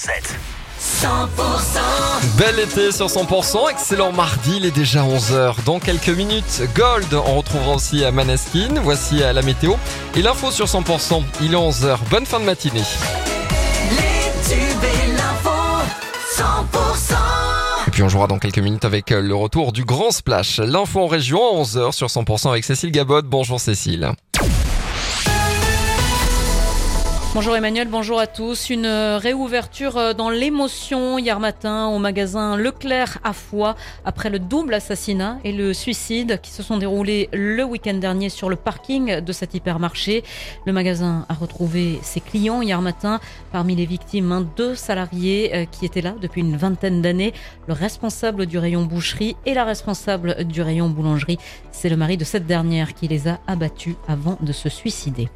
7. 100% Bel été sur 100%, excellent mardi, il est déjà 11h. Dans quelques minutes, Gold, on retrouvera aussi à Maneskin, voici à la météo. Et l'info sur 100%, il est 11h, bonne fin de matinée. Les tubes et l'info 100% Et puis on jouera dans quelques minutes avec le retour du Grand Splash. L'info en région à 11h sur 100% avec Cécile Gabot. Bonjour Cécile. Bonjour Emmanuel, bonjour à tous. Une euh, réouverture euh, dans l'émotion hier matin au magasin Leclerc à Foix après le double assassinat et le suicide qui se sont déroulés le week-end dernier sur le parking de cet hypermarché. Le magasin a retrouvé ses clients hier matin. Parmi les victimes, deux salariés euh, qui étaient là depuis une vingtaine d'années. Le responsable du rayon boucherie et la responsable du rayon boulangerie. C'est le mari de cette dernière qui les a abattus avant de se suicider.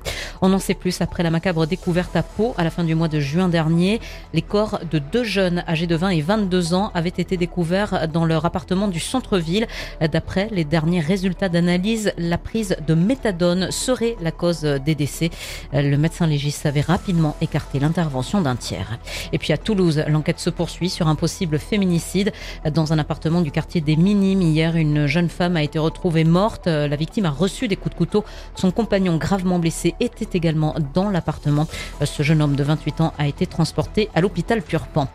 On en sait plus après la macabre découverte à Pau à la fin du mois de juin dernier. Les corps de deux jeunes âgés de 20 et 22 ans avaient été découverts dans leur appartement du centre-ville. D'après les derniers résultats d'analyse, la prise de méthadone serait la cause des décès. Le médecin légiste avait rapidement écarté l'intervention d'un tiers. Et puis à Toulouse, l'enquête se poursuit sur un possible féminicide dans un appartement du quartier des Minimes. Hier, une jeune femme a été retrouvée morte. La victime a reçu des coups de couteau. Son compagnon gravement blessé également dans l'appartement. Ce jeune homme de 28 ans a été transporté à l'hôpital Purpan.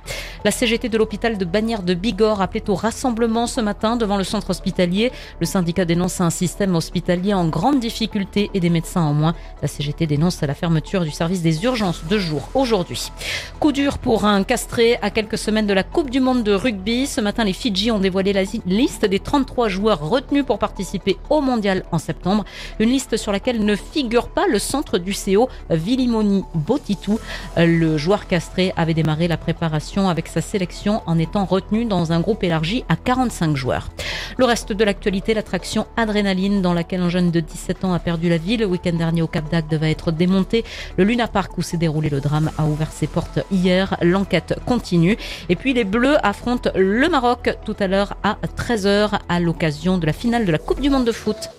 La CGT de l'hôpital de Bagnères de Bigorre appelait au rassemblement ce matin devant le centre hospitalier. Le syndicat dénonce un système hospitalier en grande difficulté et des médecins en moins. La CGT dénonce la fermeture du service des urgences de jour aujourd'hui. Coup dur pour un castré à quelques semaines de la Coupe du Monde de rugby. Ce matin, les Fidji ont dévoilé la liste des 33 joueurs retenus pour participer au mondial en septembre. Une liste sur laquelle ne figure pas le centre du CO Vilimoni Botitou. Le joueur castré avait démarré la préparation avec sa sélection en étant retenu dans un groupe élargi à 45 joueurs. Le reste de l'actualité, l'attraction Adrénaline dans laquelle un jeune de 17 ans a perdu la vie le week-end dernier au Cap d'Agde va être démonté. Le Luna Park où s'est déroulé le drame a ouvert ses portes hier. L'enquête continue. Et puis les Bleus affrontent le Maroc tout à l'heure à 13h à l'occasion de la finale de la Coupe du Monde de foot.